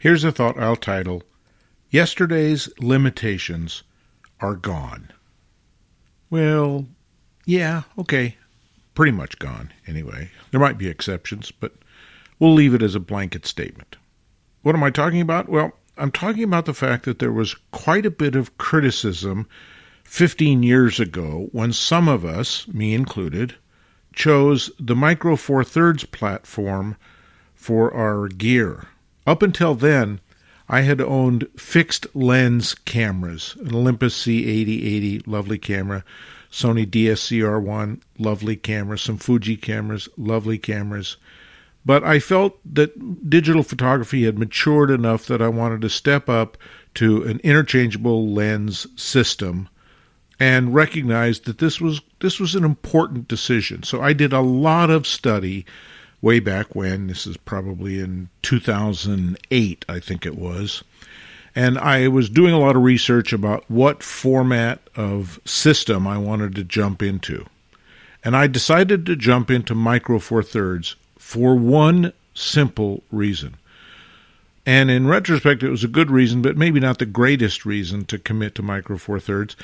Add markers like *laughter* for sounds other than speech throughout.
Here's a thought I'll title Yesterday's Limitations Are Gone. Well, yeah, okay. Pretty much gone, anyway. There might be exceptions, but we'll leave it as a blanket statement. What am I talking about? Well, I'm talking about the fact that there was quite a bit of criticism 15 years ago when some of us, me included, chose the Micro Four Thirds platform for our gear. Up until then, I had owned fixed lens cameras, an Olympus C8080, lovely camera, Sony DSCR1, lovely camera, some Fuji cameras, lovely cameras. But I felt that digital photography had matured enough that I wanted to step up to an interchangeable lens system and recognized that this was this was an important decision. So I did a lot of study way back when. This is probably in 2008, I think it was. And I was doing a lot of research about what format of system I wanted to jump into. And I decided to jump into Micro Four Thirds for one simple reason. And in retrospect, it was a good reason, but maybe not the greatest reason to commit to Micro Four Thirds.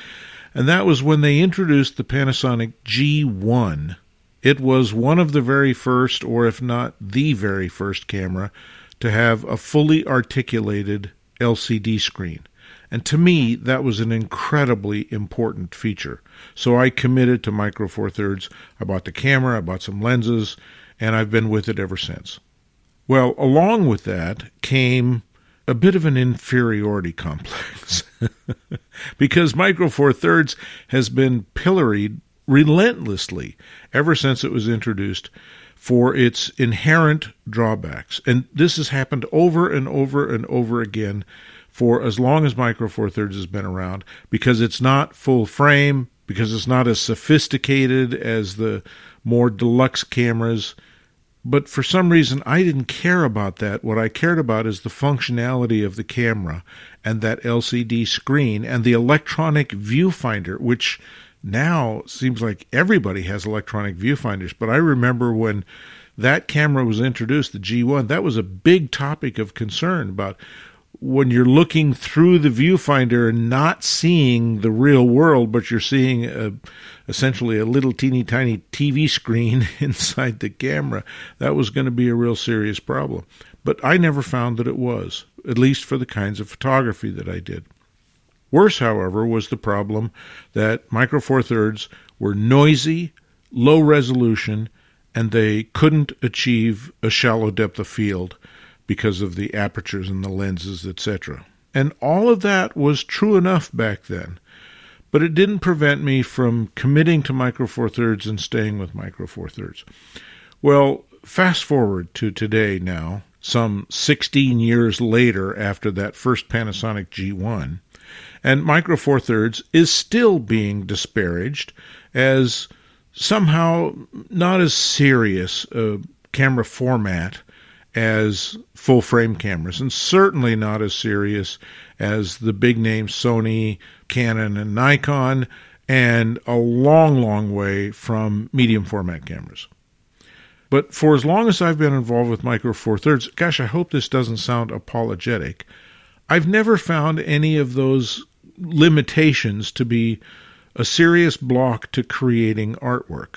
And that was when they introduced the Panasonic G1 it was one of the very first, or if not the very first camera, to have a fully articulated LCD screen. And to me, that was an incredibly important feature. So I committed to Micro Four Thirds. I bought the camera, I bought some lenses, and I've been with it ever since. Well, along with that came a bit of an inferiority complex *laughs* because Micro Four Thirds has been pilloried relentlessly ever since it was introduced for its inherent drawbacks. And this has happened over and over and over again for as long as Micro Four Thirds has been around because it's not full frame, because it's not as sophisticated as the more deluxe cameras. But for some reason, I didn't care about that. What I cared about is the functionality of the camera and that LCD screen and the electronic viewfinder, which now seems like everybody has electronic viewfinders. But I remember when that camera was introduced, the G1, that was a big topic of concern about when you're looking through the viewfinder and not seeing the real world, but you're seeing a, essentially a little teeny tiny TV screen *laughs* inside the camera, that was going to be a real serious problem. But I never found that it was, at least for the kinds of photography that I did. Worse, however, was the problem that Micro Four Thirds were noisy, low resolution, and they couldn't achieve a shallow depth of field because of the apertures and the lenses, etc. And all of that was true enough back then, but it didn't prevent me from committing to Micro Four Thirds and staying with Micro Four Thirds. Well, fast forward to today now, some 16 years later after that first Panasonic G1, and Micro Four Thirds is still being disparaged as somehow not as serious a camera format as full frame cameras, and certainly not as serious as the big names Sony, Canon, and Nikon, and a long, long way from medium format cameras. But for as long as I've been involved with Micro Four Thirds, gosh, I hope this doesn't sound apologetic. I've never found any of those limitations to be a serious block to creating artwork.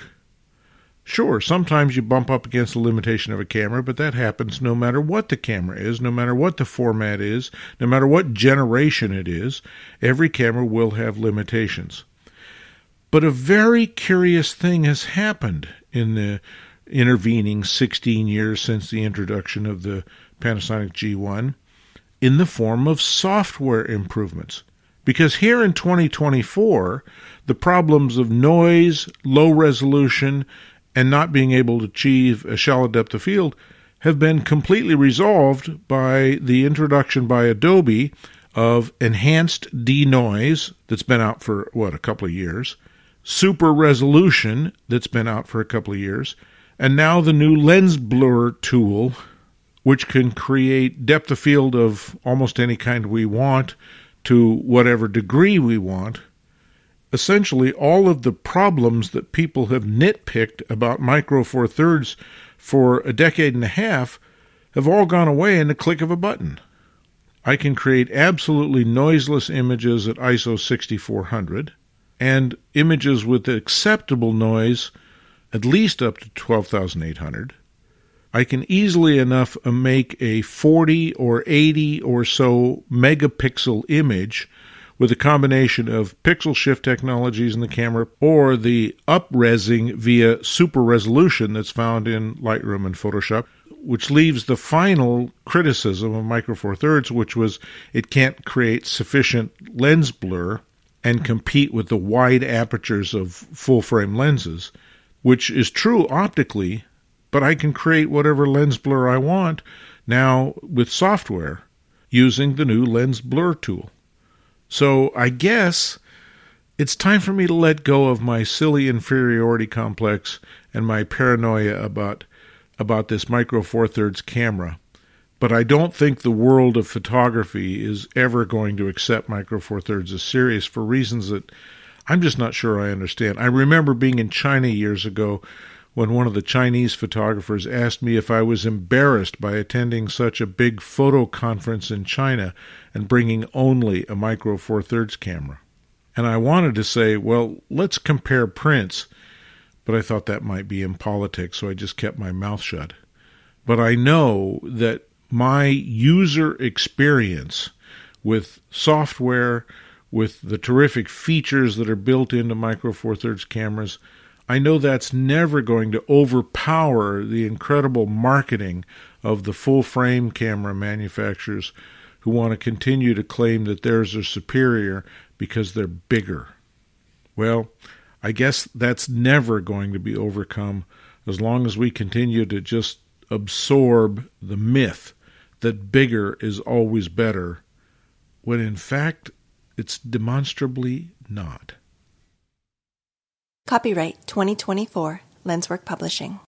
Sure, sometimes you bump up against the limitation of a camera, but that happens no matter what the camera is, no matter what the format is, no matter what generation it is. Every camera will have limitations. But a very curious thing has happened in the intervening 16 years since the introduction of the Panasonic G1 in the form of software improvements. Because here in 2024, the problems of noise, low resolution, and not being able to achieve a shallow depth of field have been completely resolved by the introduction by Adobe of enhanced denoise that's been out for what a couple of years, super resolution that's been out for a couple of years, and now the new lens blur tool which can create depth of field of almost any kind we want to whatever degree we want, essentially all of the problems that people have nitpicked about Micro Four Thirds for a decade and a half have all gone away in the click of a button. I can create absolutely noiseless images at ISO 6400 and images with acceptable noise at least up to 12,800. I can easily enough uh, make a 40 or 80 or so megapixel image with a combination of pixel shift technologies in the camera or the upresing via super resolution that's found in Lightroom and Photoshop, which leaves the final criticism of Micro Four Thirds, which was it can't create sufficient lens blur and compete with the wide apertures of full frame lenses, which is true optically, but I can create whatever lens blur I want now with software using the new lens blur tool. So I guess it's time for me to let go of my silly inferiority complex and my paranoia about about this micro four thirds camera. But I don't think the world of photography is ever going to accept micro four thirds as serious for reasons that I'm just not sure I understand. I remember being in China years ago when one of the Chinese photographers asked me if I was embarrassed by attending such a big photo conference in China and bringing only a Micro Four Thirds camera. And I wanted to say, well, let's compare prints, but I thought that might be impolitic, so I just kept my mouth shut. But I know that my user experience with software, with the terrific features that are built into Micro Four Thirds cameras, I know that's never going to overpower the incredible marketing of the full frame camera manufacturers who want to continue to claim that theirs are superior because they're bigger. Well, I guess that's never going to be overcome as long as we continue to just absorb the myth that bigger is always better, when in fact it's demonstrably not. Copyright 2024 Lenswork Publishing.